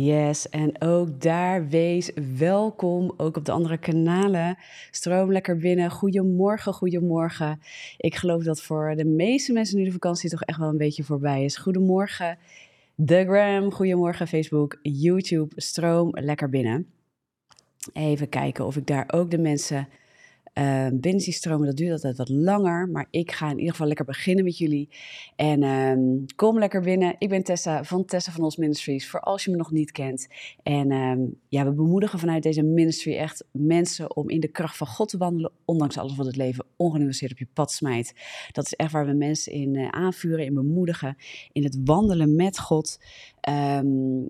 Yes, en ook daar wees welkom, ook op de andere kanalen. Stroom lekker binnen. Goedemorgen, goedemorgen. Ik geloof dat voor de meeste mensen nu de vakantie toch echt wel een beetje voorbij is. Goedemorgen, The Gram. Goedemorgen, Facebook, YouTube. Stroom lekker binnen. Even kijken of ik daar ook de mensen uh, binnen die stromen, dat duurt altijd wat langer. Maar ik ga in ieder geval lekker beginnen met jullie. En um, kom lekker binnen. Ik ben Tessa van Tessa van Ons Ministries. Voor als je me nog niet kent. En um, ja, we bemoedigen vanuit deze ministry echt mensen om in de kracht van God te wandelen. Ondanks alles wat het leven ongenuanceerd op je pad smijt. Dat is echt waar we mensen in uh, aanvuren, in bemoedigen. In het wandelen met God.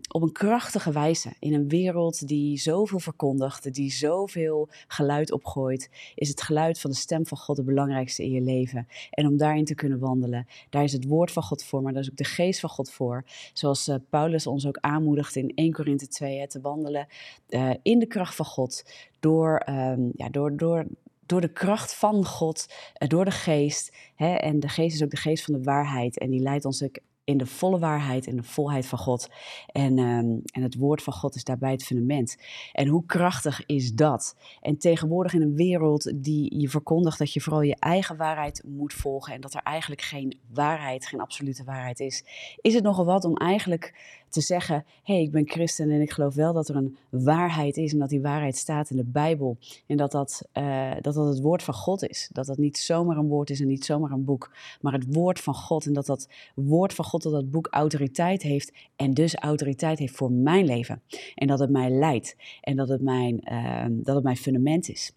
Op een krachtige wijze. In een wereld die zoveel verkondigt, die zoveel geluid opgooit, is het geluid van de stem van God het belangrijkste in je leven. En om daarin te kunnen wandelen, daar is het woord van God voor, maar daar is ook de geest van God voor. Zoals uh, Paulus ons ook aanmoedigt in 1 Korinthe 2, hè, te wandelen uh, in de kracht van God. Door, um, ja, door, door, door de kracht van God, uh, door de geest. Hè, en de geest is ook de geest van de waarheid. En die leidt ons ook in de volle waarheid, in de volheid van God. En, um, en het woord van God is daarbij het fundament. En hoe krachtig is dat? En tegenwoordig in een wereld die je verkondigt dat je vooral je eigen waarheid moet volgen en dat er eigenlijk geen waarheid, geen absolute waarheid is, is het nogal wat om eigenlijk te zeggen: hé, hey, ik ben christen en ik geloof wel dat er een waarheid is en dat die waarheid staat in de Bijbel. En dat dat, uh, dat, dat het woord van God is. Dat dat niet zomaar een woord is en niet zomaar een boek, maar het woord van God. En dat dat woord van God, dat dat boek autoriteit heeft en dus autoriteit heeft voor mijn leven. En dat het mij leidt en dat het mijn, uh, dat het mijn fundament is.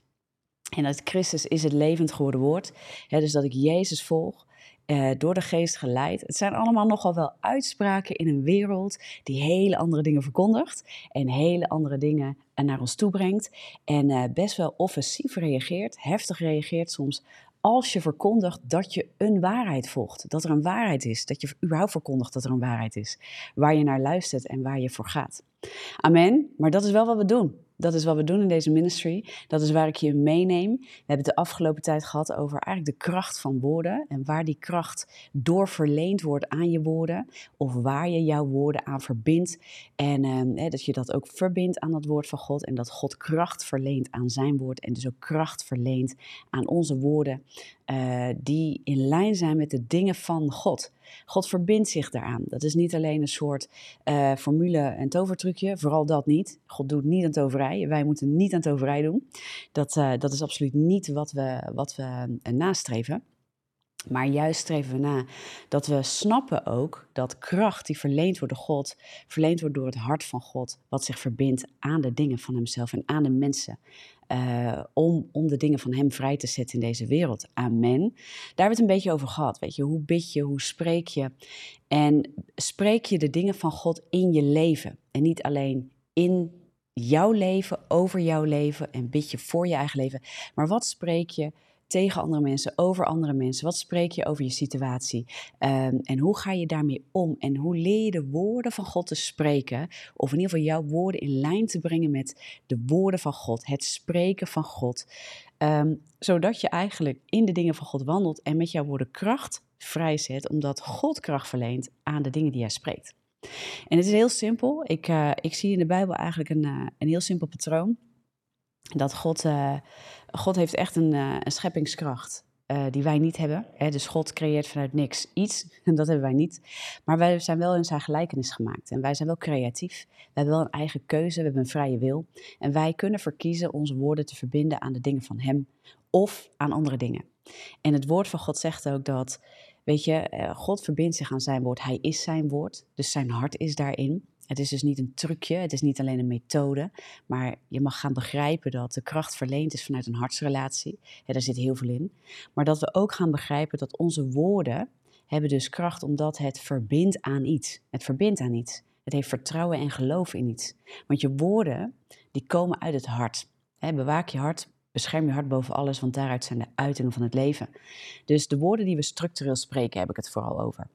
En dat Christus is het levend geworden woord. Hè, dus dat ik Jezus volg uh, door de geest geleid. Het zijn allemaal nogal wel uitspraken in een wereld die hele andere dingen verkondigt en hele andere dingen naar ons toe brengt. En uh, best wel offensief reageert, heftig reageert soms. Als je verkondigt dat je een waarheid volgt, dat er een waarheid is, dat je überhaupt verkondigt dat er een waarheid is, waar je naar luistert en waar je voor gaat. Amen. Maar dat is wel wat we doen. Dat is wat we doen in deze ministry. Dat is waar ik je meeneem. We hebben het de afgelopen tijd gehad over eigenlijk de kracht van woorden. En waar die kracht door verleend wordt aan je woorden. Of waar je jouw woorden aan verbindt. En eh, dat je dat ook verbindt aan het woord van God. En dat God kracht verleent aan zijn woord. En dus ook kracht verleent aan onze woorden. Uh, die in lijn zijn met de dingen van God. God verbindt zich daaraan. Dat is niet alleen een soort uh, formule en tovertrucje, vooral dat niet. God doet niet aan toverij. Wij moeten niet aan toverij doen. Dat, uh, dat is absoluut niet wat we, wat we nastreven. Maar juist streven we na dat we snappen ook dat kracht die verleend wordt door God, verleend wordt door het hart van God, wat zich verbindt aan de dingen van Hemzelf en aan de mensen. Uh, om, om de dingen van Hem vrij te zetten in deze wereld. Amen. Daar hebben het een beetje over gehad. Weet je, hoe bid je, hoe spreek je? En spreek je de dingen van God in je leven en niet alleen in jouw leven, over jouw leven en bid je voor je eigen leven. Maar wat spreek je? Tegen andere mensen, over andere mensen? Wat spreek je over je situatie? Um, en hoe ga je daarmee om? En hoe leer je de woorden van God te spreken? Of in ieder geval jouw woorden in lijn te brengen met de woorden van God, het spreken van God. Um, zodat je eigenlijk in de dingen van God wandelt en met jouw woorden kracht vrijzet, omdat God kracht verleent aan de dingen die jij spreekt. En het is heel simpel. Ik, uh, ik zie in de Bijbel eigenlijk een, uh, een heel simpel patroon. Dat God, uh, God heeft echt een, een scheppingskracht uh, die wij niet hebben. Hè? Dus God creëert vanuit niks iets, en dat hebben wij niet. Maar wij zijn wel in zijn gelijkenis gemaakt. En wij zijn wel creatief. We hebben wel een eigen keuze, we hebben een vrije wil. En wij kunnen verkiezen onze woorden te verbinden aan de dingen van Hem of aan andere dingen. En het woord van God zegt ook dat, weet je, God verbindt zich aan zijn woord. Hij is zijn woord, dus zijn hart is daarin. Het is dus niet een trucje, het is niet alleen een methode, maar je mag gaan begrijpen dat de kracht verleend is vanuit een hartsrelatie. Daar zit heel veel in. Maar dat we ook gaan begrijpen dat onze woorden hebben dus kracht omdat het verbindt aan iets. Het verbindt aan iets. Het heeft vertrouwen en geloof in iets. Want je woorden, die komen uit het hart. Bewaak je hart, bescherm je hart boven alles, want daaruit zijn de uitingen van het leven. Dus de woorden die we structureel spreken, heb ik het vooral over.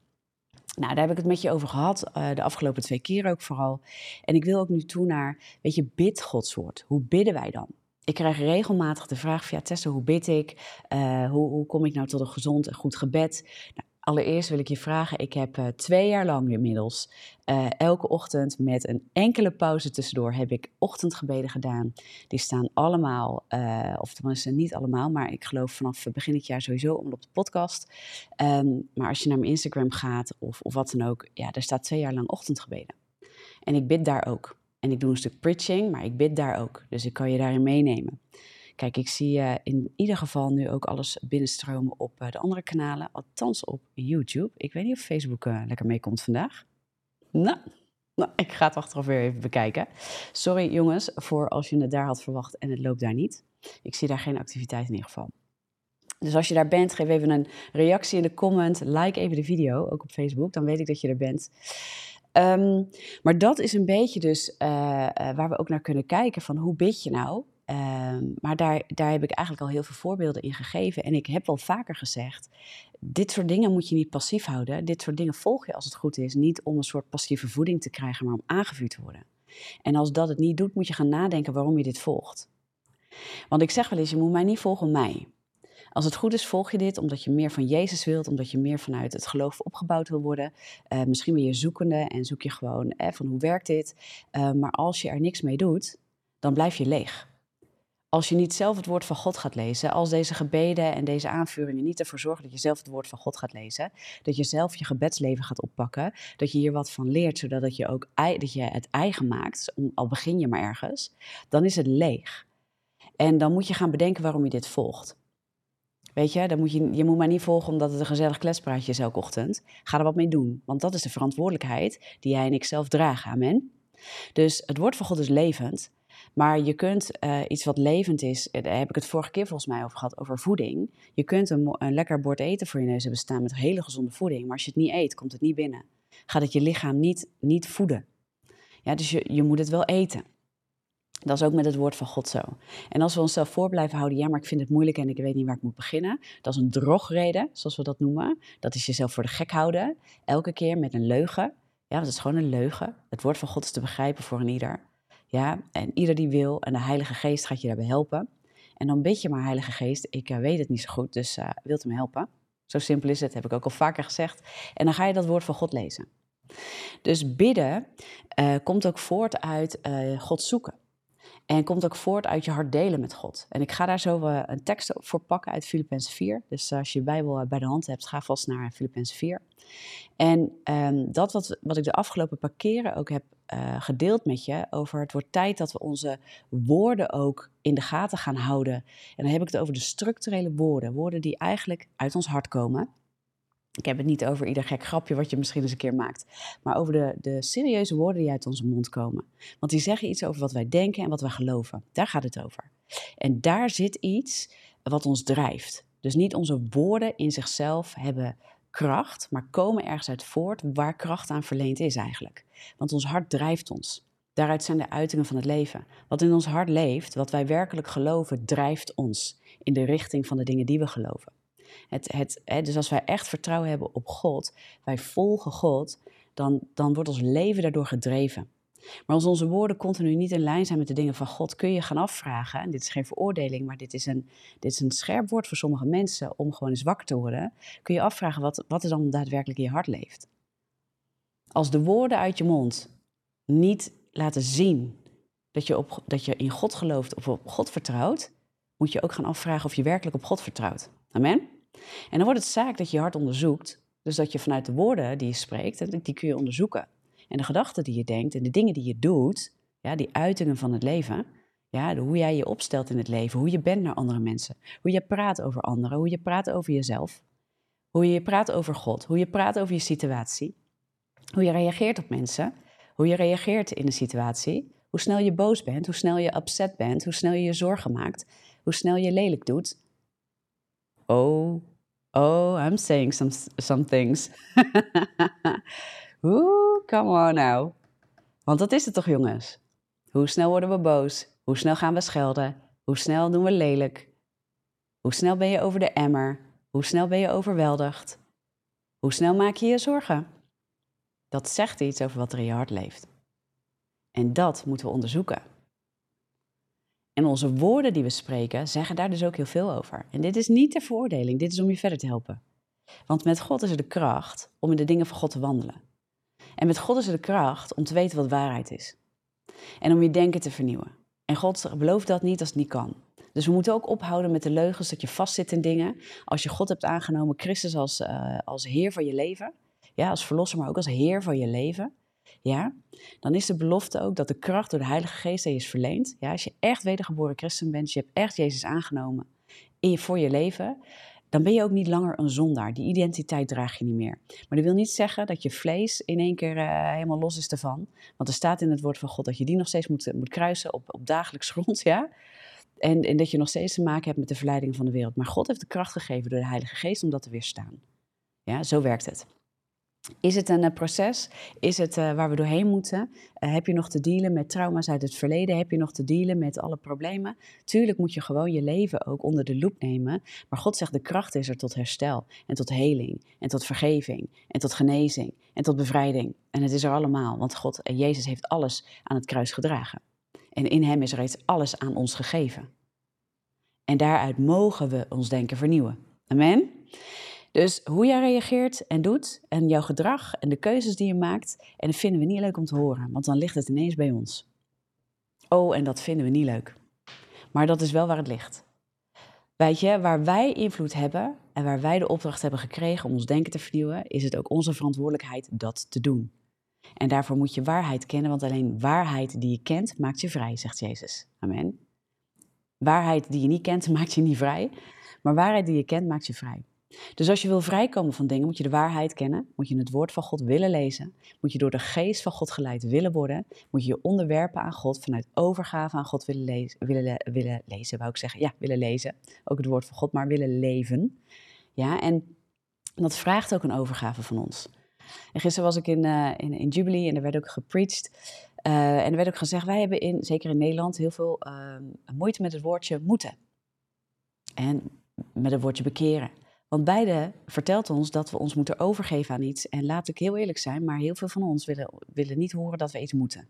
Nou, daar heb ik het met je over gehad, uh, de afgelopen twee keer ook vooral. En ik wil ook nu toe naar, weet je, bid Gods woord. Hoe bidden wij dan? Ik krijg regelmatig de vraag via Tessa, hoe bid ik? Uh, hoe, hoe, kom ik nou tot een gezond en goed gebed? Nou, Allereerst wil ik je vragen, ik heb uh, twee jaar lang inmiddels uh, elke ochtend met een enkele pauze tussendoor heb ik ochtendgebeden gedaan. Die staan allemaal, uh, of tenminste niet allemaal, maar ik geloof vanaf begin dit jaar sowieso om op de podcast. Um, maar als je naar mijn Instagram gaat of, of wat dan ook, ja, daar staat twee jaar lang ochtendgebeden. En ik bid daar ook. En ik doe een stuk preaching, maar ik bid daar ook. Dus ik kan je daarin meenemen. Kijk, ik zie uh, in ieder geval nu ook alles binnenstromen op uh, de andere kanalen, althans op YouTube. Ik weet niet of Facebook uh, lekker meekomt vandaag. Nou, nou, ik ga het achteraf weer even bekijken. Sorry jongens voor als je het daar had verwacht en het loopt daar niet. Ik zie daar geen activiteit in ieder geval. Dus als je daar bent, geef even een reactie in de comment. Like even de video, ook op Facebook. Dan weet ik dat je er bent. Um, maar dat is een beetje dus waar we ook naar kunnen kijken van hoe bid je nou? Um, maar daar, daar heb ik eigenlijk al heel veel voorbeelden in gegeven. En ik heb wel vaker gezegd, dit soort dingen moet je niet passief houden. Dit soort dingen volg je als het goed is, niet om een soort passieve voeding te krijgen, maar om aangevuurd te worden. En als dat het niet doet, moet je gaan nadenken waarom je dit volgt. Want ik zeg wel eens, je moet mij niet volgen mij. Als het goed is, volg je dit omdat je meer van Jezus wilt, omdat je meer vanuit het geloof opgebouwd wil worden. Uh, misschien ben je zoekende en zoek je gewoon eh, van hoe werkt dit. Uh, maar als je er niks mee doet, dan blijf je leeg. Als je niet zelf het woord van God gaat lezen, als deze gebeden en deze aanvuringen niet ervoor zorgen dat je zelf het woord van God gaat lezen, dat je zelf je gebedsleven gaat oppakken, dat je hier wat van leert, zodat dat je ook dat je het eigen maakt, al begin je maar ergens, dan is het leeg. En dan moet je gaan bedenken waarom je dit volgt. Weet je, dan moet je, je moet maar niet volgen omdat het een gezellig kletspraatje is elke ochtend. Ga er wat mee doen, want dat is de verantwoordelijkheid die jij en ik zelf dragen. Amen. Dus het woord van God is levend. Maar je kunt uh, iets wat levend is, eh, daar heb ik het vorige keer volgens mij over gehad, over voeding. Je kunt een, een lekker bord eten voor je neus hebben staan met hele gezonde voeding. Maar als je het niet eet, komt het niet binnen. Gaat het je lichaam niet, niet voeden. Ja, dus je, je moet het wel eten. Dat is ook met het woord van God zo. En als we onszelf voor blijven houden, ja, maar ik vind het moeilijk en ik weet niet waar ik moet beginnen. Dat is een drogreden, zoals we dat noemen. Dat is jezelf voor de gek houden. Elke keer met een leugen. Ja, dat is gewoon een leugen. Het woord van God is te begrijpen voor een ieder. Ja, en ieder die wil, en de Heilige Geest gaat je daarbij helpen. En dan bid je maar, Heilige Geest, ik uh, weet het niet zo goed, dus uh, wilt u me helpen? Zo simpel is het, heb ik ook al vaker gezegd. En dan ga je dat woord van God lezen. Dus bidden uh, komt ook voort uit God zoeken. En komt ook voort uit je hart delen met God. En ik ga daar zo een tekst voor pakken uit Filippenzen 4. Dus als je je Bijbel bij de hand hebt, ga vast naar Filippenzen 4. En um, dat wat, wat ik de afgelopen paar keren ook heb gedeeld met je over het wordt tijd dat we onze woorden ook in de gaten gaan houden. En dan heb ik het over de structurele woorden. Woorden die eigenlijk uit ons hart komen. Ik heb het niet over ieder gek grapje wat je misschien eens een keer maakt. Maar over de, de serieuze woorden die uit onze mond komen. Want die zeggen iets over wat wij denken en wat wij geloven. Daar gaat het over. En daar zit iets wat ons drijft. Dus niet onze woorden in zichzelf hebben kracht, maar komen ergens uit voort waar kracht aan verleend is eigenlijk. Want ons hart drijft ons. Daaruit zijn de uitingen van het leven. Wat in ons hart leeft, wat wij werkelijk geloven, drijft ons in de richting van de dingen die we geloven. Het, het, hè, dus als wij echt vertrouwen hebben op God, wij volgen God, dan, dan wordt ons leven daardoor gedreven. Maar als onze woorden continu niet in lijn zijn met de dingen van God, kun je gaan afvragen, en dit is geen veroordeling, maar dit is een, dit is een scherp woord voor sommige mensen om gewoon eens wakker te worden, kun je afvragen wat, wat er dan daadwerkelijk in je hart leeft. Als de woorden uit je mond niet laten zien dat je, op, dat je in God gelooft of op God vertrouwt, moet je ook gaan afvragen of je werkelijk op God vertrouwt. Amen? En dan wordt het zaak dat je je hart onderzoekt. Dus dat je vanuit de woorden die je spreekt, die kun je onderzoeken. En de gedachten die je denkt en de dingen die je doet, ja, die uitingen van het leven, ja, hoe jij je opstelt in het leven, hoe je bent naar andere mensen, hoe je praat over anderen, hoe je praat over jezelf, hoe je praat over God, hoe je praat over je situatie, hoe je reageert op mensen, hoe je reageert in een situatie, hoe snel je boos bent, hoe snel je upset bent, hoe snel je je zorgen maakt, hoe snel je lelijk doet. Oh, oh, I'm saying some, some things. Oeh, come on now. Want dat is het toch, jongens? Hoe snel worden we boos? Hoe snel gaan we schelden? Hoe snel doen we lelijk? Hoe snel ben je over de emmer? Hoe snel ben je overweldigd? Hoe snel maak je je zorgen? Dat zegt iets over wat er in je hart leeft. En dat moeten we onderzoeken. En onze woorden die we spreken, zeggen daar dus ook heel veel over. En dit is niet ter veroordeling, dit is om je verder te helpen. Want met God is er de kracht om in de dingen van God te wandelen. En met God is er de kracht om te weten wat waarheid is. En om je denken te vernieuwen. En God belooft dat niet als het niet kan. Dus we moeten ook ophouden met de leugens dat je vastzit in dingen. Als je God hebt aangenomen, Christus als, uh, als Heer van je leven, ja, als verlosser, maar ook als Heer van je leven, ja, dan is de belofte ook dat de kracht door de Heilige Geest je is verleend. Ja, als je echt wedergeboren christen bent, je hebt echt Jezus aangenomen in voor je leven, dan ben je ook niet langer een zondaar. Die identiteit draag je niet meer. Maar dat wil niet zeggen dat je vlees in één keer uh, helemaal los is ervan. Want er staat in het woord van God dat je die nog steeds moet, moet kruisen op, op dagelijks grond, ja. En, en dat je nog steeds te maken hebt met de verleiding van de wereld. Maar God heeft de kracht gegeven door de Heilige Geest om dat te weerstaan. Ja, zo werkt het. Is het een eh, proces? Is het uh, waar we doorheen moeten? Uh, heb je nog te dealen met trauma's uit het verleden? Heb je nog te dealen met alle problemen? Tuurlijk moet je gewoon je leven ook onder de loep nemen. Maar God zegt de kracht is er tot herstel en tot heling en tot vergeving en tot genezing en tot bevrijding. En het is er allemaal, want God en Jezus heeft alles aan het kruis gedragen. En in Hem is reeds alles aan ons gegeven. En daaruit mogen we ons denken vernieuwen. Amen? Dus hoe jij reageert en doet en jouw gedrag en de keuzes die je maakt, en dat vinden we niet leuk om te horen, want dan ligt het ineens bij ons. Oh, en dat vinden we niet leuk. Maar dat is wel waar het ligt. Weet je, waar wij invloed hebben en waar wij de opdracht hebben gekregen om ons denken te vernieuwen, is het ook onze verantwoordelijkheid dat te doen. En daarvoor moet je waarheid kennen, want alleen waarheid die je kent maakt je vrij, zegt Jezus. Amen. Waarheid die je niet kent maakt je niet vrij, maar waarheid die je kent maakt je vrij. Dus als je wil vrijkomen van dingen, moet je de waarheid kennen, moet je het woord van God willen lezen, moet je door de geest van God geleid willen worden, moet je je onderwerpen aan God, vanuit overgave aan God willen, lezen, willen, willen lezen, wou ik zeggen. Ja, willen lezen, ook het woord van God, maar willen leven. Ja, en dat vraagt ook een overgave van ons. En gisteren was ik in, uh, in, Jubilee en er werd ook gepreached. Uh, en er werd ook gezegd, wij hebben in, zeker in Nederland heel veel uh, moeite met het woordje moeten. En met het woordje bekeren. Want beide vertelt ons dat we ons moeten overgeven aan iets. En laat ik heel eerlijk zijn, maar heel veel van ons willen, willen niet horen dat we iets moeten.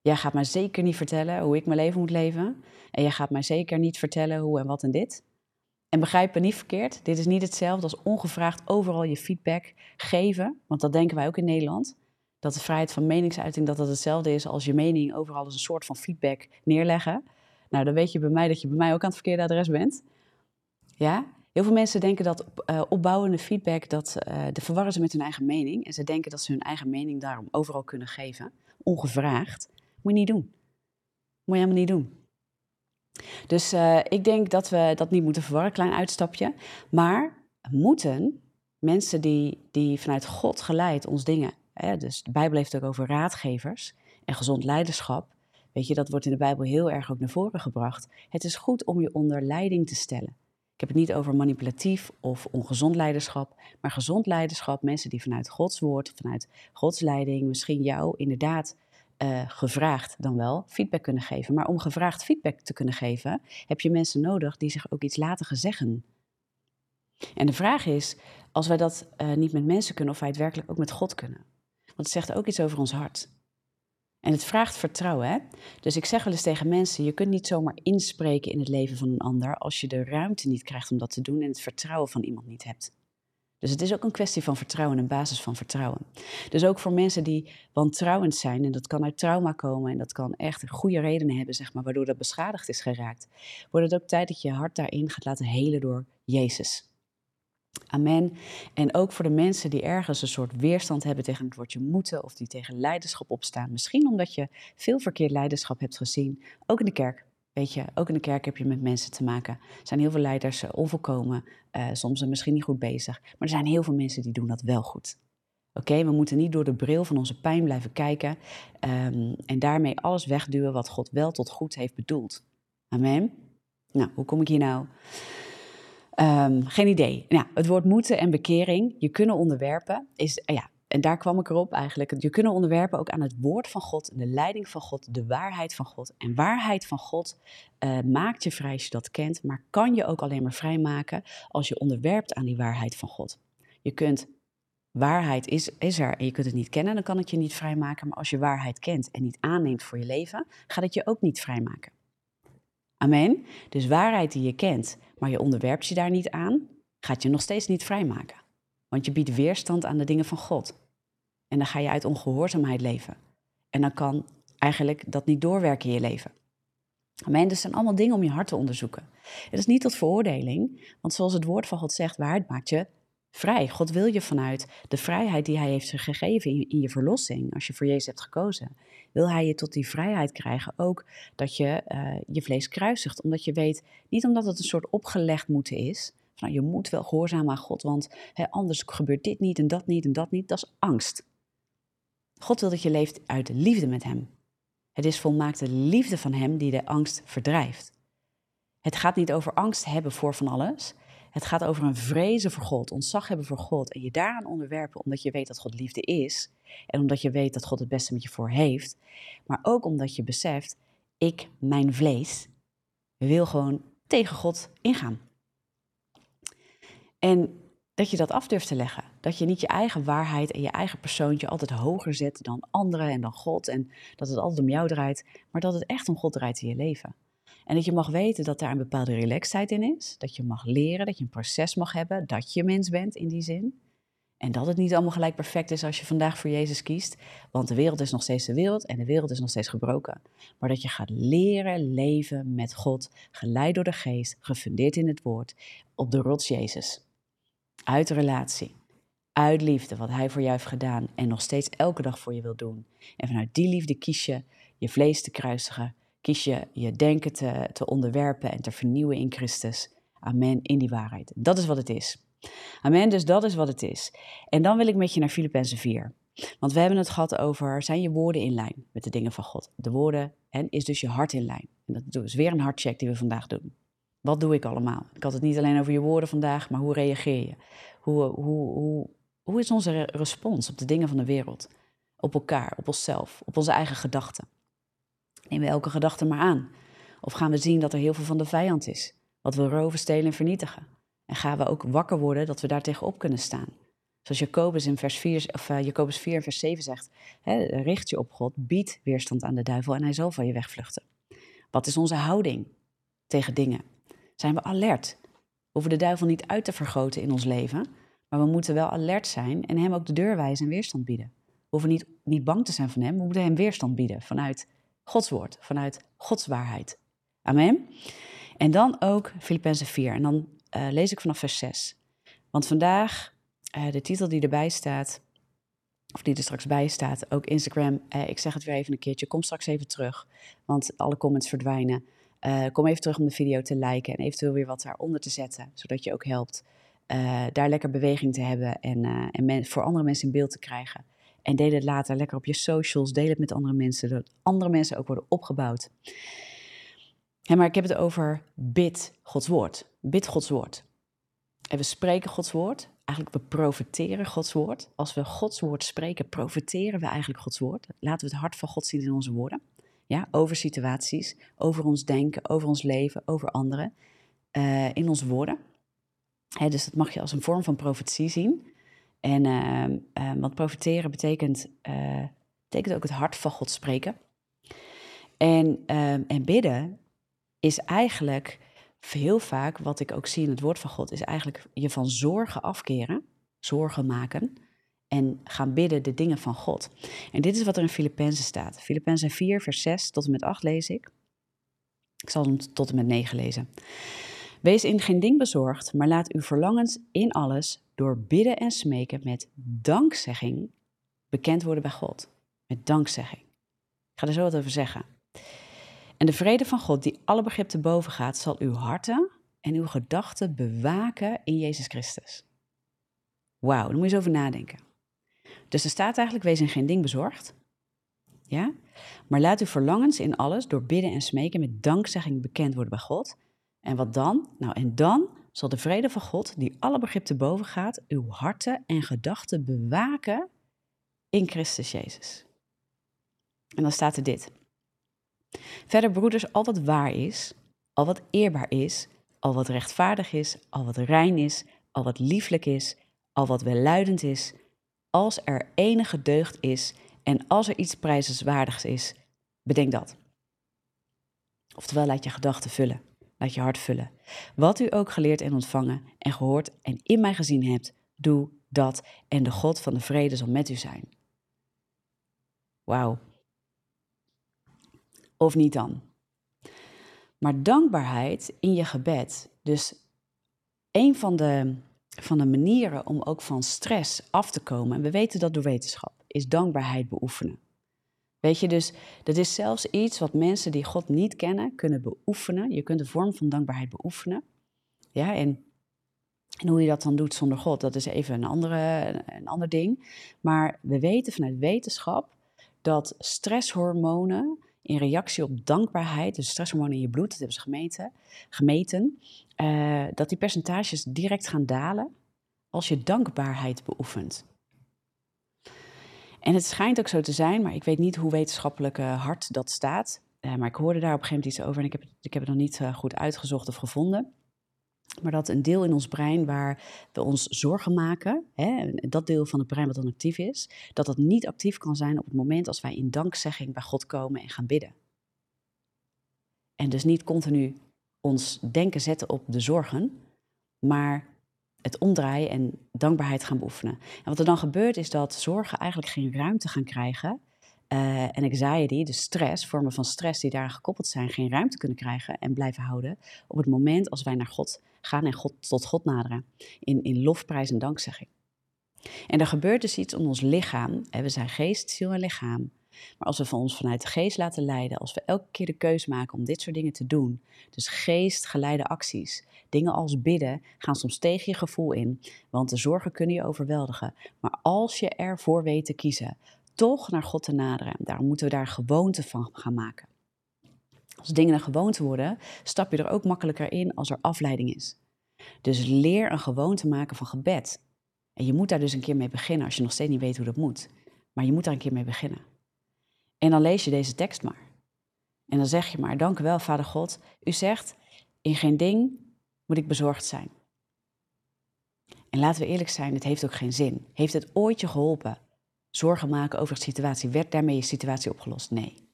Jij gaat mij zeker niet vertellen hoe ik mijn leven moet leven. En jij gaat mij zeker niet vertellen hoe en wat en dit. En begrijp me niet verkeerd, dit is niet hetzelfde als ongevraagd overal je feedback geven. Want dat denken wij ook in Nederland. Dat de vrijheid van meningsuiting dat dat hetzelfde is als je mening overal als een soort van feedback neerleggen. Nou, dan weet je bij mij dat je bij mij ook aan het verkeerde adres bent. Ja, Heel veel mensen denken dat uh, opbouwende feedback, dat, uh, de verwarren ze met hun eigen mening. En ze denken dat ze hun eigen mening daarom overal kunnen geven, ongevraagd. Moet je niet doen. Moet je helemaal niet doen. Dus uh, ik denk dat we dat niet moeten verwarren, klein uitstapje. Maar moeten mensen die, die vanuit God geleid ons dingen. Hè, dus de Bijbel heeft ook over raadgevers en gezond leiderschap. Weet je, dat wordt in de Bijbel heel erg ook naar voren gebracht. Het is goed om je onder leiding te stellen. Ik heb het niet over manipulatief of ongezond leiderschap, maar gezond leiderschap. Mensen die vanuit Gods woord, vanuit Gods leiding, misschien jou inderdaad uh, gevraagd dan wel feedback kunnen geven. Maar om gevraagd feedback te kunnen geven, heb je mensen nodig die zich ook iets laten zeggen. En de vraag is, als wij dat uh, niet met mensen kunnen, of wij het werkelijk ook met God kunnen. Want het zegt ook iets over ons hart. En het vraagt vertrouwen. Hè? Dus ik zeg wel eens tegen mensen: je kunt niet zomaar inspreken in het leven van een ander als je de ruimte niet krijgt om dat te doen en het vertrouwen van iemand niet hebt. Dus het is ook een kwestie van vertrouwen, een basis van vertrouwen. Dus ook voor mensen die wantrouwend zijn, en dat kan uit trauma komen en dat kan echt goede redenen hebben, zeg maar, waardoor dat beschadigd is geraakt, wordt het ook tijd dat je je hart daarin gaat laten helen door Jezus. Amen. En ook voor de mensen die ergens een soort weerstand hebben tegen het woordje moeten of die tegen leiderschap opstaan. Misschien omdat je veel verkeerd leiderschap hebt gezien, ook in de kerk. Weet je, ook in de kerk heb je met mensen te maken. Er zijn heel veel leiders uh, onvolkomen, uh, soms misschien niet goed bezig. Maar er zijn heel veel mensen die doen dat wel goed. Oké, we moeten niet door de bril van onze pijn blijven kijken um, en daarmee alles wegduwen wat God wel tot goed heeft bedoeld. Amen. Nou, hoe kom ik hier nou? Um, geen idee. Nou, het woord moeten en bekering, je kunnen onderwerpen, is, ja, en daar kwam ik erop eigenlijk. Je kunnen onderwerpen ook aan het woord van God, de leiding van God, de waarheid van God. En waarheid van God uh, maakt je vrij als je dat kent, maar kan je ook alleen maar vrijmaken als je onderwerpt aan die waarheid van God. Je kunt, waarheid is, is er en je kunt het niet kennen, dan kan het je niet vrijmaken. Maar als je waarheid kent en niet aanneemt voor je leven, gaat het je ook niet vrijmaken. Amen. Dus waarheid die je kent, maar je onderwerpt je daar niet aan, gaat je nog steeds niet vrijmaken. Want je biedt weerstand aan de dingen van God. En dan ga je uit ongehoorzaamheid leven. En dan kan eigenlijk dat niet doorwerken in je leven. Amen. Dus zijn allemaal dingen om je hart te onderzoeken. Het is niet tot veroordeling, want zoals het woord van God zegt, waarheid maakt je vrij. God wil je vanuit de vrijheid die Hij heeft gegeven in je, in je verlossing, als je voor Jezus hebt gekozen, wil Hij je tot die vrijheid krijgen. Ook dat je uh, je vlees kruisigt, omdat je weet, niet omdat het een soort opgelegd moeten is, van, nou, je moet wel gehoorzamen aan God, want hè, anders gebeurt dit niet en dat niet en dat niet. Dat is angst. God wil dat je leeft uit liefde met Hem. Het is volmaakte liefde van Hem die de angst verdrijft. Het gaat niet over angst hebben voor van alles. Het gaat over een vrezen voor God, ontzag hebben voor God en je daaraan onderwerpen omdat je weet dat God liefde is en omdat je weet dat God het beste met je voor heeft, maar ook omdat je beseft, ik, mijn vlees, wil gewoon tegen God ingaan. En dat je dat af durft te leggen. Dat je niet je eigen waarheid en je eigen persoontje altijd hoger zet dan anderen en dan God. En dat het altijd om jou draait, maar dat het echt om God draait in je leven. En dat je mag weten dat daar een bepaalde relaxedheid in is. Dat je mag leren, dat je een proces mag hebben, dat je mens bent in die zin. En dat het niet allemaal gelijk perfect is als je vandaag voor Jezus kiest. Want de wereld is nog steeds de wereld en de wereld is nog steeds gebroken. Maar dat je gaat leren leven met God, geleid door de geest, gefundeerd in het woord, op de rots Jezus. Uit relatie, uit liefde, wat Hij voor jou heeft gedaan en nog steeds elke dag voor je wil doen. En vanuit die liefde kies je je vlees te kruisigen, kies je je denken te, te onderwerpen en te vernieuwen in Christus. Amen, in die waarheid. Dat is wat het is. Amen, dus dat is wat het is. En dan wil ik met je naar Filippenzen 4. Want we hebben het gehad over, zijn je woorden in lijn met de dingen van God? De woorden, en is dus je hart in lijn? En dat is weer een hartcheck die we vandaag doen. Wat doe ik allemaal? Ik had het niet alleen over je woorden vandaag, maar hoe reageer je? Hoe, hoe, hoe, hoe is onze respons op de dingen van de wereld? Op elkaar, op onszelf, op onze eigen gedachten? Nemen we elke gedachte maar aan? Of gaan we zien dat er heel veel van de vijand is? Wat we roven, stelen en vernietigen? En gaan we ook wakker worden dat we daar tegenop kunnen staan? Zoals Jacobus in vers 4, of uh, Jacobus 4 vers 7 zegt, hè, richt je op God, bied weerstand aan de duivel en hij zal van je wegvluchten. Wat is onze houding tegen dingen? Zijn we alert? We hoeven de duivel niet uit te vergroten in ons leven, maar we moeten wel alert zijn en hem ook de deur wijzen en weerstand bieden. We hoeven niet, niet bang te zijn van hem, we moeten hem weerstand bieden vanuit Gods woord, vanuit Gods waarheid. Amen. En dan ook Filippenzen 4. En dan uh, lees ik vanaf vers 6. Want vandaag, uh, de titel die erbij staat, of die er straks bij staat, ook Instagram. Uh, ik zeg het weer even een keertje. Kom straks even terug, want alle comments verdwijnen. kom even terug om de video te liken en eventueel weer wat daaronder te zetten, zodat je ook helpt daar lekker beweging te hebben en, en voor andere mensen in beeld te krijgen. En deel het later lekker op je socials. Deel het met andere mensen, zodat andere mensen ook worden opgebouwd. maar ik heb het over bid Gods woord. Bid Gods woord. En we spreken Gods woord. Eigenlijk, we profiteren Gods woord. Als we Gods woord spreken, profiteren we eigenlijk Gods woord. Laten we het hart van God zien in onze woorden. Ja, over situaties, over ons denken, over ons leven, over anderen. Uh, in onze woorden. dus dat mag je als een vorm van profetie zien. En uh, want profiteren betekent, uh, betekent ook het hart van God spreken. En, ehm, en bidden is eigenlijk heel vaak, wat ik ook zie in het woord van God, is eigenlijk je van zorgen afkeren, zorgen maken en gaan bidden de dingen van God. En dit is wat er in Filippenzen staat. Filippenzen 4, vers 6 tot en met 8 lees ik. Ik zal hem tot en met 9 lezen. Wees in geen ding bezorgd, maar laat uw verlangens in alles door bidden en smeken met dankzegging bekend worden bij God. Met dankzegging. Ik ga er zo wat over zeggen. En de vrede van God, die alle begrip te boven gaat, zal uw harten en uw gedachten bewaken in Jezus Christus. Wauw, daar moet je eens over nadenken. Dus er staat eigenlijk, wees in geen ding bezorgd. Ja? Maar laat uw verlangens in alles door bidden en smeken met dankzegging bekend worden bij God. En wat dan? Nou, en dan zal de vrede van God, die alle begrip te boven gaat, uw harten en gedachten bewaken in Christus Jezus. En dan staat er dit. Verder, broeders, al wat waar is, al wat eerbaar is, al wat rechtvaardig is, al wat rein is, al wat lieflijk is, al wat welluidend is, als er enige deugd is en als er iets prijzenswaardigs is, bedenk dat. Oftewel, laat je gedachten vullen. Laat je hart vullen. Wat u ook geleerd en ontvangen en gehoord en in mij gezien hebt, doe dat en de God van de vrede zal met u zijn. Wauw. Of niet dan? Maar dankbaarheid in je gebed, dus een van de, van de manieren om ook van stress af te komen, en we weten dat door wetenschap, is dankbaarheid beoefenen. Weet je, dus dat is zelfs iets wat mensen die God niet kennen kunnen beoefenen. Je kunt de vorm van dankbaarheid beoefenen. Ja, en, en hoe je dat dan doet zonder God, dat is even een, andere, een ander ding. Maar we weten vanuit wetenschap dat stresshormonen in reactie op dankbaarheid, dus stresshormonen in je bloed, dat hebben ze gemeten, gemeten uh, dat die percentages direct gaan dalen als je dankbaarheid beoefent. En het schijnt ook zo te zijn, maar ik weet niet hoe wetenschappelijk uh, hard dat staat. Uh, maar ik hoorde daar op een gegeven moment iets over en ik heb, ik heb het nog niet goed uitgezocht of gevonden. Maar dat een deel in ons brein waar we ons zorgen maken, hè, dat deel van het brein wat dan actief is, dat dat niet actief kan zijn op het moment als wij in dankzegging bij God komen en gaan bidden. En dus niet continu ons denken zetten op de zorgen, maar het omdraaien en dankbaarheid gaan beoefenen. En wat er dan gebeurt is dat zorgen eigenlijk geen ruimte gaan krijgen. Uh, en anxiety, de stress, vormen van stress die daaraan gekoppeld zijn, geen ruimte kunnen krijgen en blijven houden op het moment als wij naar God gaan en God, tot God naderen. In, in lofprijs en dankzegging. En er gebeurt dus iets om ons lichaam. We zijn geest, ziel en lichaam. Maar als we van ons vanuit de geest laten leiden, als we elke keer de keus maken om dit soort dingen te doen, dus geestgeleide acties, dingen als bidden, gaan soms tegen je gevoel in, want de zorgen kunnen je overweldigen. Maar als je ervoor weet te kiezen, toch naar God te naderen, daarom moeten we daar gewoonte van gaan maken. Als dingen een gewoonte worden, stap je er ook makkelijker in als er afleiding is. Dus leer een gewoonte maken van gebed. En je moet daar dus een keer mee beginnen als je nog steeds niet weet hoe dat moet. Maar je moet daar een keer mee beginnen. En dan lees je deze tekst maar. En dan zeg je maar, dank u wel, Vader God. U zegt, in geen ding moet ik bezorgd zijn. En laten we eerlijk zijn, het heeft ook geen zin. Heeft het ooit je geholpen? Zorgen maken over de situatie. Werd daarmee je situatie opgelost? Nee.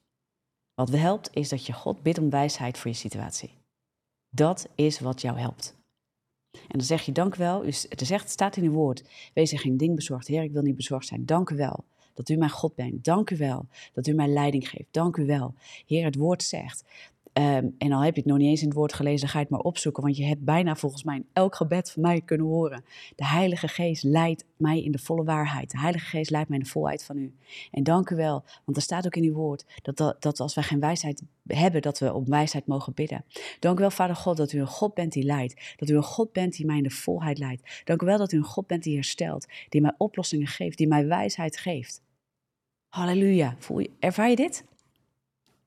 Wat helpt is dat je God bidt om wijsheid voor je situatie. Dat is wat jou helpt. En dan zeg je dank wel. U zegt, het staat in uw woord. Wees er geen ding bezorgd. Heer, ik wil niet bezorgd zijn. Dank u wel dat u mijn God bent. Dank u wel dat u mij leiding geeft. Dank u wel. Heer, het woord zegt. Um, en al heb je het nog niet eens in het woord gelezen, ga je het maar opzoeken. Want je hebt bijna volgens mij in elk gebed van mij kunnen horen. De Heilige Geest leidt mij in de volle waarheid. De Heilige Geest leidt mij in de volheid van u. En dank u wel, want er staat ook in uw woord dat, dat, dat als wij geen wijsheid hebben, dat we op wijsheid mogen bidden. Dank u wel, Vader God, dat u een God bent die leidt. Dat u een God bent die mij in de volheid leidt. Dank u wel dat u een God bent die herstelt. Die mij oplossingen geeft, die mij wijsheid geeft. Halleluja. Voel je, ervaar je dit?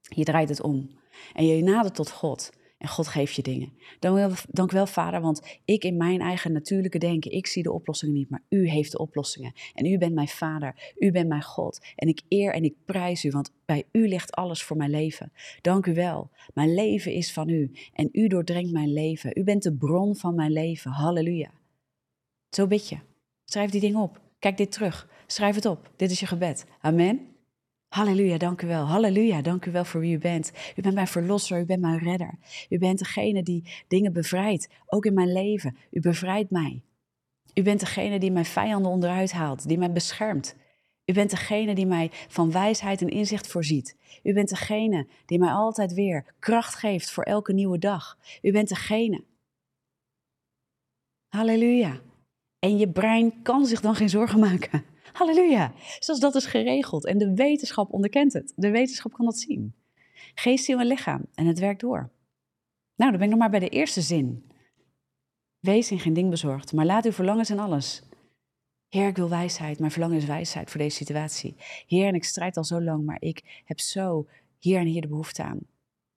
Je draait het om. En je nadert tot God. En God geeft je dingen. Dank wel, dank wel, Vader, want ik in mijn eigen natuurlijke denken, ik zie de oplossingen niet, maar U heeft de oplossingen. En U bent mijn Vader, U bent mijn God. En ik eer en ik prijs U, want bij U ligt alles voor mijn leven. Dank U wel. Mijn leven is van U en U doordringt mijn leven. U bent de bron van mijn leven. Halleluja. Zo bid je. Schrijf die dingen op. Kijk dit terug. Schrijf het op. Dit is je gebed. Amen. Halleluja, dank u wel. Halleluja, dank u wel voor wie u bent. U bent mijn verlosser, u bent mijn redder. U bent degene die dingen bevrijdt, ook in mijn leven. U bevrijdt mij. U bent degene die mijn vijanden onderuit haalt, die mij beschermt. U bent degene die mij van wijsheid en inzicht voorziet. U bent degene die mij altijd weer kracht geeft voor elke nieuwe dag. U bent degene. Halleluja. En je brein kan zich dan geen zorgen maken. Halleluja. Zoals dat is geregeld. En de wetenschap onderkent het. De wetenschap kan dat zien. Geest, ziel en lichaam. En het werkt door. Nou, dan ben ik nog maar bij de eerste zin. Wees in geen ding bezorgd, maar laat uw verlangens in alles. Heer, ik wil wijsheid. Mijn verlangen is wijsheid voor deze situatie. Heer, en ik strijd al zo lang, maar ik heb zo hier en hier de behoefte aan.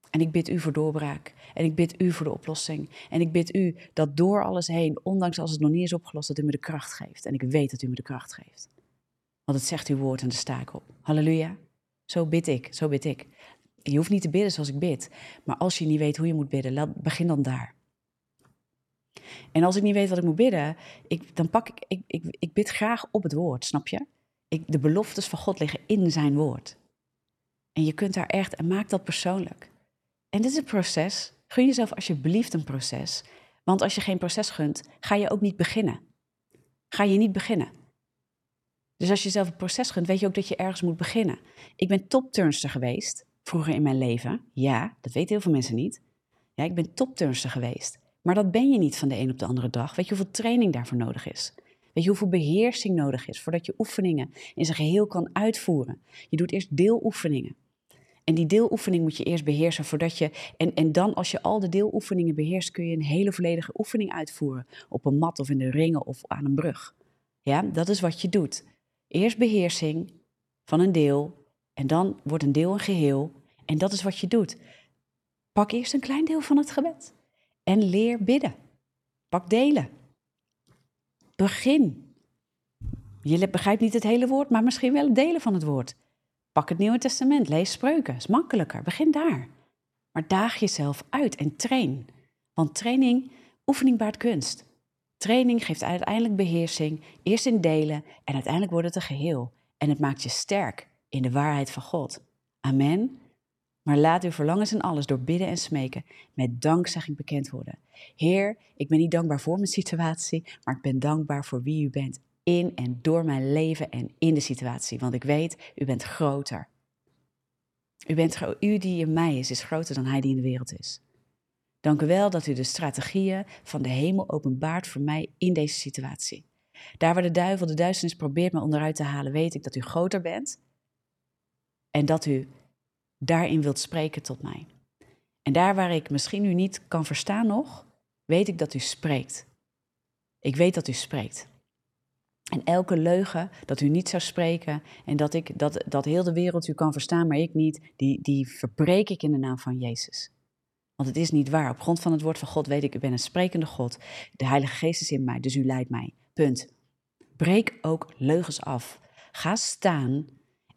En ik bid u voor doorbraak. En ik bid u voor de oplossing. En ik bid u dat door alles heen, ondanks als het nog niet is opgelost, dat u me de kracht geeft. En ik weet dat u me de kracht geeft. Want het zegt uw woord en de sta ik op. Halleluja. Zo bid ik, zo bid ik. Je hoeft niet te bidden zoals ik bid. Maar als je niet weet hoe je moet bidden, begin dan daar. En als ik niet weet wat ik moet bidden, ik, dan pak ik, ik, ik, ik bid graag op het woord, snap je? Ik, de beloftes van God liggen in zijn woord. En je kunt daar echt, en maak dat persoonlijk. En dit is een proces. Gun jezelf alsjeblieft een proces. Want als je geen proces gunt, ga je ook niet beginnen. ga je niet beginnen. Dus als je zelf een proces gunt, weet je ook dat je ergens moet beginnen. Ik ben topturnster geweest, vroeger in mijn leven. Ja, dat weten heel veel mensen niet. Ja, ik ben topturnster geweest. Maar dat ben je niet van de een op de andere dag. Weet je hoeveel training daarvoor nodig is? Weet je hoeveel beheersing nodig is voordat je oefeningen in zijn geheel kan uitvoeren? Je doet eerst deeloefeningen. En die deeloefening moet je eerst beheersen voordat je. En, en dan, als je al de deeloefeningen beheerst, kun je een hele volledige oefening uitvoeren. Op een mat of in de ringen of aan een brug. Ja, dat is wat je doet. Eerst beheersing van een deel. En dan wordt een deel een geheel. En dat is wat je doet. Pak eerst een klein deel van het gebed. En leer bidden. Pak delen. Begin. Je begrijpt niet het hele woord, maar misschien wel delen van het woord. Pak het Nieuwe Testament, lees spreuken, is makkelijker. Begin daar. Maar daag jezelf uit en train. Want training, oefening baart kunst. Training geeft uiteindelijk beheersing, eerst in delen en uiteindelijk wordt het een geheel. En het maakt je sterk in de waarheid van God. Amen. Maar laat uw verlangens en alles door bidden en smeken met dankzegging bekend worden. Heer, ik ben niet dankbaar voor mijn situatie, maar ik ben dankbaar voor wie u bent in en door mijn leven en in de situatie. Want ik weet, u bent groter. U, bent, u die in mij is, is groter dan hij die in de wereld is. Dank u wel dat u de strategieën van de hemel openbaart voor mij in deze situatie. Daar waar de duivel de duisternis probeert me onderuit te halen, weet ik dat u groter bent en dat u daarin wilt spreken tot mij. En daar waar ik misschien u niet kan verstaan nog, weet ik dat u spreekt. Ik weet dat u spreekt. En elke leugen dat u niet zou spreken en dat, ik, dat, dat heel de wereld u kan verstaan, maar ik niet, die, die verbreek ik in de naam van Jezus. Want het is niet waar. Op grond van het woord van God weet ik, u bent een sprekende God. De Heilige Geest is in mij, dus u leidt mij. Punt. Breek ook leugens af. Ga staan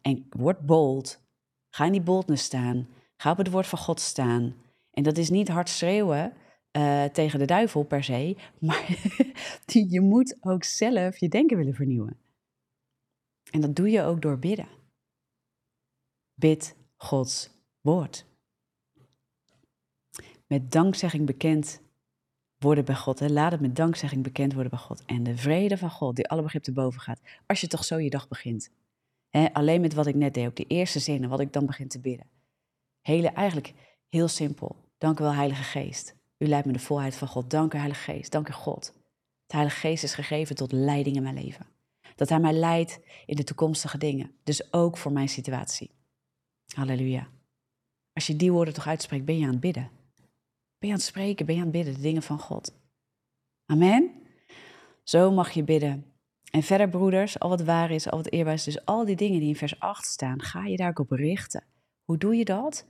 en word bold. Ga in die boldness staan. Ga op het woord van God staan. En dat is niet hard schreeuwen uh, tegen de duivel per se, maar je moet ook zelf je denken willen vernieuwen. En dat doe je ook door bidden. Bid Gods woord. Met dankzegging bekend worden bij God. Hè? Laat het met dankzegging bekend worden bij God. En de vrede van God, die alle begrip te boven gaat. Als je toch zo je dag begint. Hè? Alleen met wat ik net deed, op die eerste zinnen, wat ik dan begin te bidden. Hele, eigenlijk heel simpel. Dank u wel, Heilige Geest. U leidt me de volheid van God. Dank u, Heilige Geest. Dank u, God. De Heilige Geest is gegeven tot leiding in mijn leven. Dat Hij mij leidt in de toekomstige dingen. Dus ook voor mijn situatie. Halleluja. Als je die woorden toch uitspreekt, ben je aan het bidden. Ben je aan het spreken, ben je aan het bidden, de dingen van God. Amen. Zo mag je bidden. En verder, broeders, al wat waar is, al wat eerbaar is, dus al die dingen die in vers 8 staan, ga je daar ook op richten. Hoe doe je dat?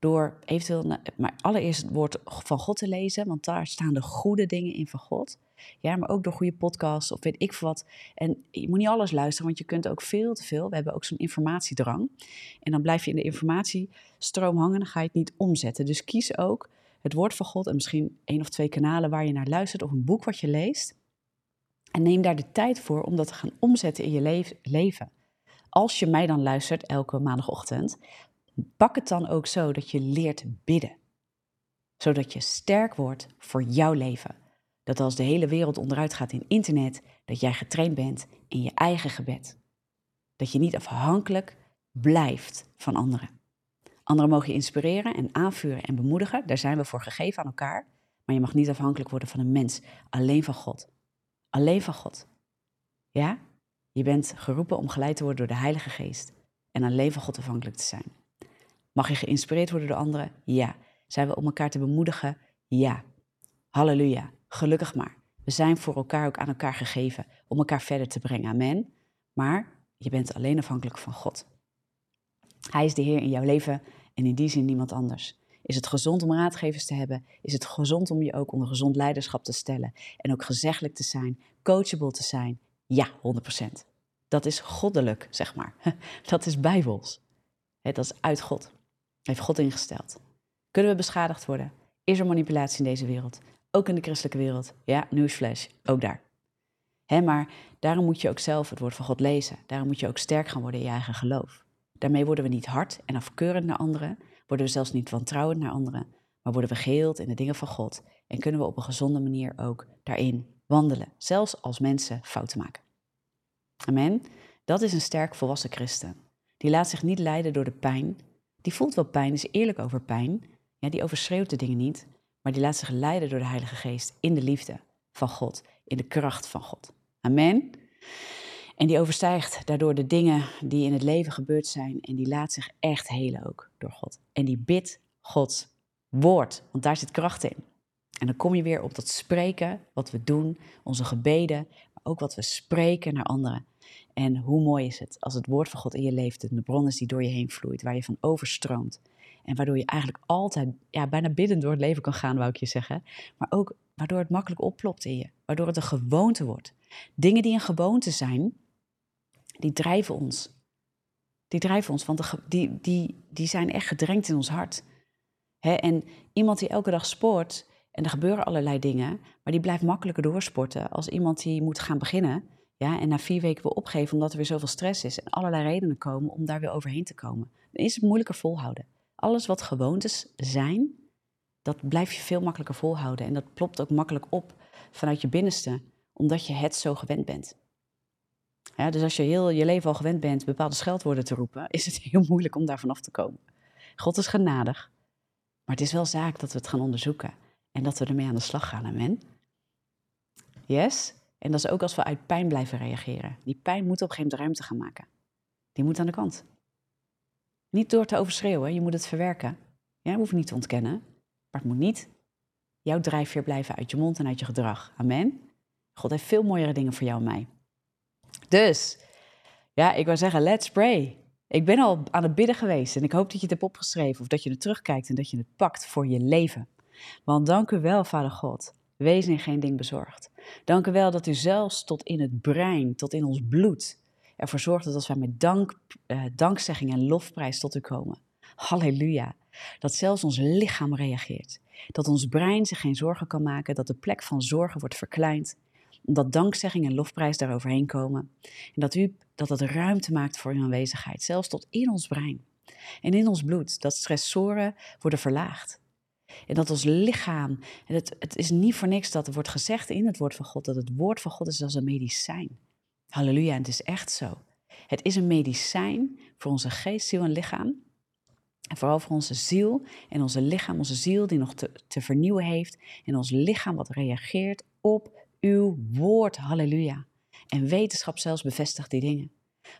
door eventueel, maar allereerst het woord van God te lezen, want daar staan de goede dingen in van God. Ja, maar ook door goede podcasts of weet ik wat. En je moet niet alles luisteren, want je kunt ook veel te veel. We hebben ook zo'n informatiedrang. En dan blijf je in de informatiestroom hangen, dan ga je het niet omzetten. Dus kies ook het woord van God en misschien één of twee kanalen waar je naar luistert of een boek wat je leest. En neem daar de tijd voor om dat te gaan omzetten in je leven. Als je mij dan luistert elke maandagochtend, Pak het dan ook zo dat je leert bidden. Zodat je sterk wordt voor jouw leven. Dat als de hele wereld onderuit gaat in internet, dat jij getraind bent in je eigen gebed. Dat je niet afhankelijk blijft van anderen. Anderen mogen je inspireren en aanvuren en bemoedigen. Daar zijn we voor gegeven aan elkaar. Maar je mag niet afhankelijk worden van een mens. Alleen van God. Alleen van God. Ja? Je bent geroepen om geleid te worden door de Heilige Geest. En alleen van God afhankelijk te zijn. Mag je geïnspireerd worden door anderen? Ja. Zijn we om elkaar te bemoedigen? Ja. Halleluja. Gelukkig maar. We zijn voor elkaar ook aan elkaar gegeven om elkaar verder te brengen. Amen. Maar je bent alleen afhankelijk van God. Hij is de Heer in jouw leven en in die zin niemand anders. Is het gezond om raadgevers te hebben? Is het gezond om je ook onder gezond leiderschap te stellen? En ook gezeggelijk te zijn, coachable te zijn? Ja, 100%. Dat is goddelijk, zeg maar. Dat is bijbels. Dat is uit God. Heeft God ingesteld. Kunnen we beschadigd worden? Is er manipulatie in deze wereld? Ook in de christelijke wereld? Ja, newsflash, ook daar. Hè, maar daarom moet je ook zelf het woord van God lezen. Daarom moet je ook sterk gaan worden in je eigen geloof. Daarmee worden we niet hard en afkeurend naar anderen, worden we zelfs niet wantrouwend naar anderen, maar worden we geheeld in de dingen van God en kunnen we op een gezonde manier ook daarin wandelen, zelfs als mensen fouten maken. Amen. Dat is een sterk volwassen christen. Die laat zich niet leiden door de pijn. Die voelt wel pijn, is eerlijk over pijn. Ja, die overschreeuwt de dingen niet, maar die laat zich leiden door de Heilige Geest in de liefde van God, in de kracht van God. Amen. En die overstijgt daardoor de dingen die in het leven gebeurd zijn en die laat zich echt helen ook door God. En die bidt Gods woord, want daar zit kracht in. En dan kom je weer op dat spreken, wat we doen, onze gebeden, maar ook wat we spreken naar anderen. En hoe mooi is het als het woord van God in je leeft, de bron is die door je heen vloeit, waar je van overstroomt. En waardoor je eigenlijk altijd, ja, bijna biddend door het leven kan gaan, wou ik je zeggen. Maar ook waardoor het makkelijk oplopt in je, waardoor het een gewoonte wordt. Dingen die een gewoonte zijn, die drijven ons. Die drijven ons, want de, die, die, die zijn echt gedrenkt in ons hart. en iemand die elke dag sport, en er gebeuren allerlei dingen, maar die blijft makkelijker doorsporten als iemand die moet gaan beginnen. Ja, en na vier weken wil opgeven omdat er weer zoveel stress is en allerlei redenen komen om daar weer overheen te komen. Dan is het moeilijker volhouden. Alles wat gewoontes zijn, dat blijf je veel makkelijker volhouden. En dat plopt ook makkelijk op vanuit je binnenste, omdat je het zo gewend bent. Ja, dus als je heel je leven al gewend bent bepaalde scheldwoorden te roepen, is het heel moeilijk om daar vanaf te komen. God is genadig, maar het is wel zaak dat we het gaan onderzoeken en dat we ermee aan de slag gaan. Amen. Yes? En dat is ook als we uit pijn blijven reageren. Die pijn moet op geen ruimte gaan maken. Die moet aan de kant. Niet door te overschreeuwen, je moet het verwerken. Ja, hoeft niet te ontkennen. Maar het moet niet jouw drijfveer blijven uit je mond en uit je gedrag. Amen. God heeft veel mooiere dingen voor jou en mij. Dus, ja, ik wou zeggen, let's pray. Ik ben al aan het bidden geweest en ik hoop dat je het hebt opgeschreven of dat je er terugkijkt en dat je het pakt voor je leven. Want dank u wel, Vader God. Wees in geen ding bezorgd. Dank u wel dat u zelfs tot in het brein, tot in ons bloed, ervoor zorgt dat als wij met dank, eh, dankzegging en lofprijs tot u komen. Halleluja. Dat zelfs ons lichaam reageert. Dat ons brein zich geen zorgen kan maken, dat de plek van zorgen wordt verkleind. Dat dankzegging en lofprijs daaroverheen komen. En dat, u, dat het ruimte maakt voor uw aanwezigheid, zelfs tot in ons brein. En in ons bloed, dat stressoren worden verlaagd. En dat ons lichaam, en het, het is niet voor niks dat er wordt gezegd in het woord van God, dat het woord van God is als een medicijn. Halleluja, en het is echt zo. Het is een medicijn voor onze geest, ziel en lichaam. En vooral voor onze ziel en onze lichaam, onze ziel die nog te, te vernieuwen heeft. En ons lichaam wat reageert op uw woord. Halleluja. En wetenschap zelfs bevestigt die dingen.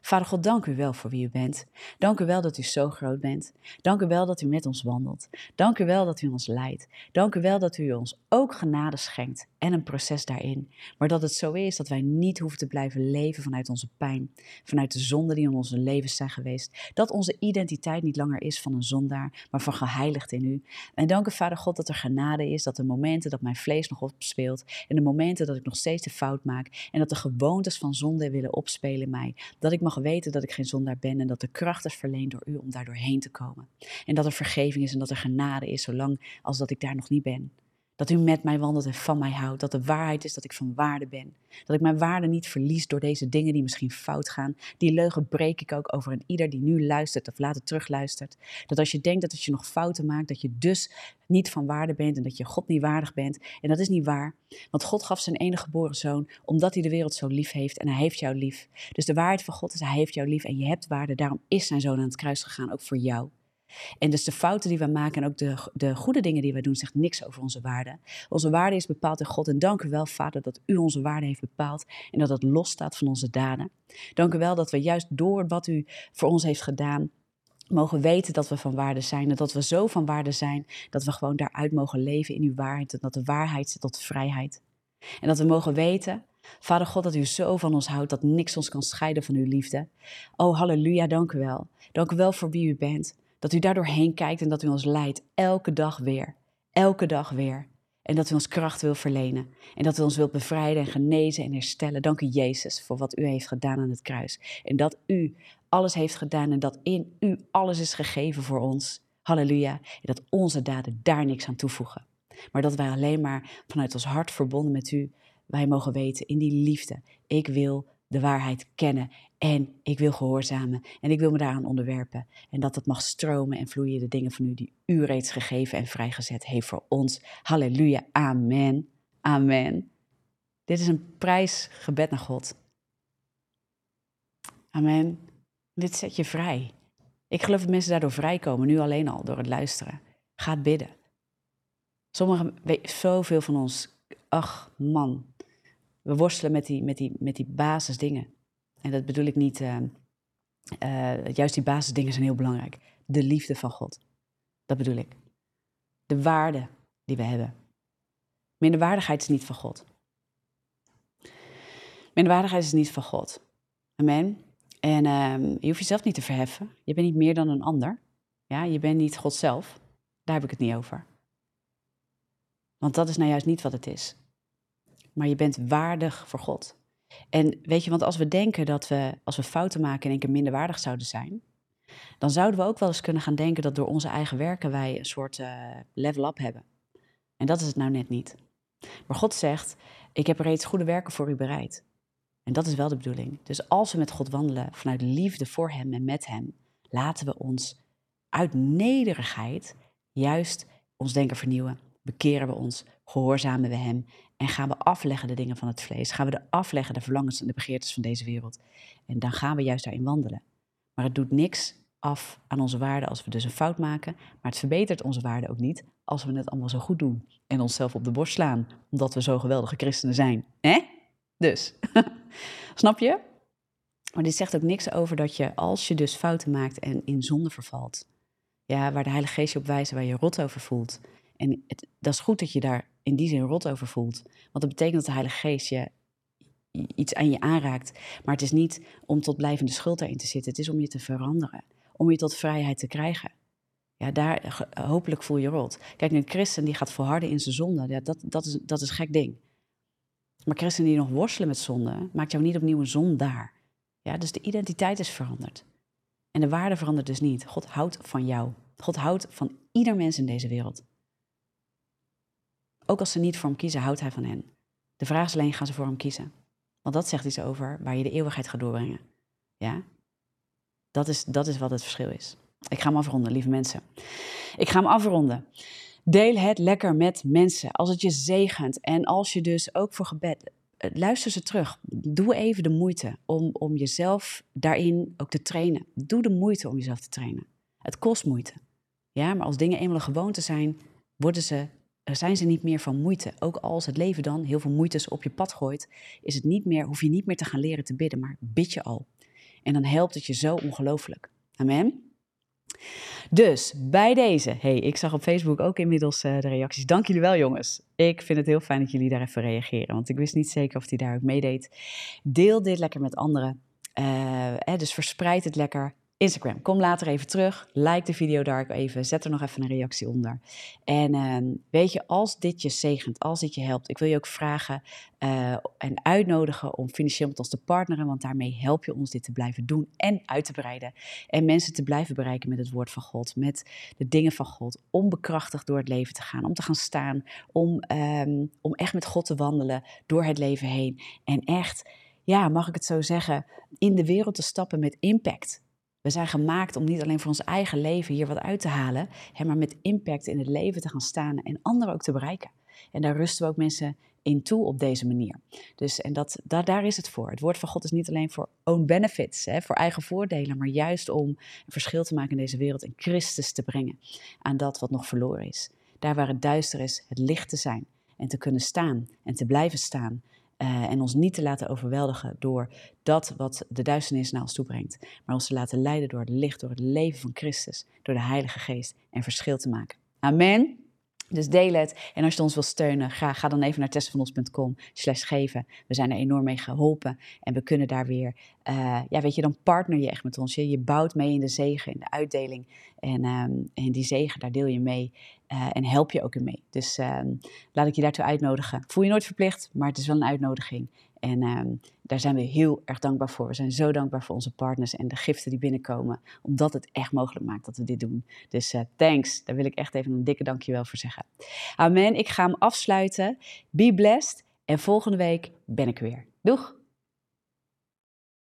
Vader God, dank u wel voor wie u bent. Dank u wel dat u zo groot bent. Dank u wel dat u met ons wandelt. Dank u wel dat u ons leidt. Dank u wel dat u ons ook genade schenkt en een proces daarin. Maar dat het zo is dat wij niet hoeven te blijven leven vanuit onze pijn, vanuit de zonden die in onze levens zijn geweest. Dat onze identiteit niet langer is van een zondaar, maar van geheiligd in u. En dank u, Vader God, dat er genade is, dat de momenten dat mijn vlees nog opspeelt en de momenten dat ik nog steeds de fout maak en dat de gewoontes van zonde willen opspelen in mij, dat ik mag weten dat ik geen zondaar ben en dat de kracht is verleend door u om daar doorheen te komen. En dat er vergeving is en dat er genade is, zolang als dat ik daar nog niet ben. Dat u met mij wandelt en van mij houdt. Dat de waarheid is dat ik van waarde ben. Dat ik mijn waarde niet verlies door deze dingen die misschien fout gaan. Die leugen breek ik ook over een ieder die nu luistert of later terugluistert. Dat als je denkt dat als je nog fouten maakt, dat je dus niet van waarde bent en dat je God niet waardig bent. En dat is niet waar. Want God gaf zijn enige geboren zoon omdat hij de wereld zo lief heeft en hij heeft jou lief. Dus de waarheid van God is hij heeft jou lief en je hebt waarde. Daarom is zijn zoon aan het kruis gegaan, ook voor jou. En dus de fouten die we maken en ook de, de goede dingen die we doen, zegt niks over onze waarde. Onze waarde is bepaald in God. En dank u wel, Vader, dat u onze waarde heeft bepaald en dat het losstaat van onze daden. Dank u wel dat we juist door wat u voor ons heeft gedaan, mogen weten dat we van waarde zijn. En dat we zo van waarde zijn dat we gewoon daaruit mogen leven in uw waarheid. En dat de waarheid zit tot vrijheid. En dat we mogen weten, Vader God, dat u zo van ons houdt dat niks ons kan scheiden van uw liefde. Oh, halleluja, dank u wel. Dank u wel voor wie u bent. Dat u daardoor heen kijkt en dat u ons leidt elke dag weer. Elke dag weer. En dat u ons kracht wil verlenen. En dat u ons wilt bevrijden en genezen en herstellen. Dank u Jezus voor wat u heeft gedaan aan het kruis. En dat u alles heeft gedaan en dat in u alles is gegeven voor ons. Halleluja. En dat onze daden daar niks aan toevoegen. Maar dat wij alleen maar vanuit ons hart verbonden met u, wij mogen weten in die liefde. Ik wil de waarheid kennen en ik wil gehoorzamen en ik wil me daaraan onderwerpen. En dat het mag stromen en vloeien de dingen van u die u reeds gegeven en vrijgezet heeft voor ons. Halleluja, amen, amen. Dit is een prijsgebed naar God. Amen. Dit zet je vrij. Ik geloof dat mensen daardoor vrijkomen, nu alleen al door het luisteren. Ga bidden. Sommigen, zoveel van ons, ach man, we worstelen met die, met die, met die basisdingen. En dat bedoel ik niet, uh, uh, juist die basisdingen zijn heel belangrijk. De liefde van God, dat bedoel ik. De waarde die we hebben. Minderwaardigheid is niet van God. Minderwaardigheid is niet van God. Amen. En um, je hoeft jezelf niet te verheffen. Je bent niet meer dan een ander. Ja, je bent niet God zelf. Daar heb ik het niet over. Want dat is nou juist niet wat het is. Maar je bent waardig voor God. En weet je, want als we denken dat we, als we fouten maken, in één keer minderwaardig zouden zijn, dan zouden we ook wel eens kunnen gaan denken dat door onze eigen werken wij een soort uh, level up hebben. En dat is het nou net niet. Maar God zegt: Ik heb reeds goede werken voor u bereid. En dat is wel de bedoeling. Dus als we met God wandelen vanuit liefde voor Hem en met Hem, laten we ons uit nederigheid juist ons denken vernieuwen. Bekeren we ons, gehoorzamen we Hem en gaan we afleggen de dingen van het vlees. Gaan we de afleggen de verlangens en de begeertes van deze wereld. En dan gaan we juist daarin wandelen. Maar het doet niks af aan onze waarde als we dus een fout maken. Maar het verbetert onze waarde ook niet als we het allemaal zo goed doen. En onszelf op de borst slaan, omdat we zo geweldige christenen zijn. Hè? Dus, snap je? Maar dit zegt ook niks over dat je, als je dus fouten maakt en in zonde vervalt, ja, waar de Heilige Geest je op wijst, waar je rot over voelt. En het, dat is goed dat je daar in die zin rot over voelt. Want dat betekent dat de Heilige Geest je iets aan je aanraakt. Maar het is niet om tot blijvende schuld daarin te zitten. Het is om je te veranderen. Om je tot vrijheid te krijgen. Ja, daar hopelijk voel je rot. Kijk, een christen die gaat volharden in zijn zonde, ja, dat, dat, is, dat is een gek ding. Maar christenen die nog worstelen met zonde, maakt jou niet opnieuw een zondaar. Ja, dus de identiteit is veranderd. En de waarde verandert dus niet. God houdt van jou. God houdt van ieder mens in deze wereld. Ook als ze niet voor hem kiezen, houdt hij van hen. De vraag is alleen, gaan ze voor hem kiezen? Want dat zegt iets over waar je de eeuwigheid gaat doorbrengen. Ja? Dat is, dat is wat het verschil is. Ik ga hem afronden, lieve mensen. Ik ga hem afronden. Deel het lekker met mensen als het je zegent. En als je dus ook voor gebed. Eh, luister ze terug. Doe even de moeite om, om jezelf daarin ook te trainen. Doe de moeite om jezelf te trainen. Het kost moeite. Ja, maar als dingen eenmaal een gewoonte zijn, worden ze, zijn ze niet meer van moeite. Ook als het leven dan heel veel moeites op je pad gooit, is het niet meer, hoef je niet meer te gaan leren te bidden, maar bid je al. En dan helpt het je zo ongelooflijk. Amen. Dus bij deze, hey, ik zag op Facebook ook inmiddels uh, de reacties. Dank jullie wel, jongens. Ik vind het heel fijn dat jullie daar even reageren, want ik wist niet zeker of die daar ook meedeed. Deel dit lekker met anderen. Uh, dus verspreid het lekker. Instagram. Kom later even terug. Like de video daar even. Zet er nog even een reactie onder. En uh, weet je, als dit je zegent, als dit je helpt, ik wil je ook vragen uh, en uitnodigen om financieel met ons te partneren, want daarmee help je ons dit te blijven doen en uit te breiden. En mensen te blijven bereiken met het woord van God, met de dingen van God, om bekrachtigd door het leven te gaan, om te gaan staan, om, um, om echt met God te wandelen door het leven heen. En echt, ja, mag ik het zo zeggen, in de wereld te stappen met impact. We zijn gemaakt om niet alleen voor ons eigen leven hier wat uit te halen, maar met impact in het leven te gaan staan en anderen ook te bereiken. En daar rusten we ook mensen in toe op deze manier. Dus en dat, daar is het voor. Het woord van God is niet alleen voor own benefits, hè, voor eigen voordelen, maar juist om een verschil te maken in deze wereld en Christus te brengen aan dat wat nog verloren is. Daar waar het duister is, het licht te zijn en te kunnen staan en te blijven staan uh, en ons niet te laten overweldigen door dat wat de duisternis naar ons toe brengt. Maar ons te laten leiden door het licht, door het leven van Christus, door de Heilige Geest en verschil te maken. Amen. Dus deel het. En als je ons wil steunen, ga, ga dan even naar testvanons.com slash geven. We zijn er enorm mee geholpen. En we kunnen daar weer, uh, ja weet je, dan partner je echt met ons. Je, je bouwt mee in de zegen, in de uitdeling. En, um, en die zegen, daar deel je mee. Uh, en help je ook in mee. Dus um, laat ik je daartoe uitnodigen. Voel je nooit verplicht, maar het is wel een uitnodiging. En um, daar zijn we heel erg dankbaar voor. We zijn zo dankbaar voor onze partners en de giften die binnenkomen, omdat het echt mogelijk maakt dat we dit doen. Dus uh, thanks, daar wil ik echt even een dikke dankjewel voor zeggen. Amen, ik ga hem afsluiten. Be blessed en volgende week ben ik weer. Doeg!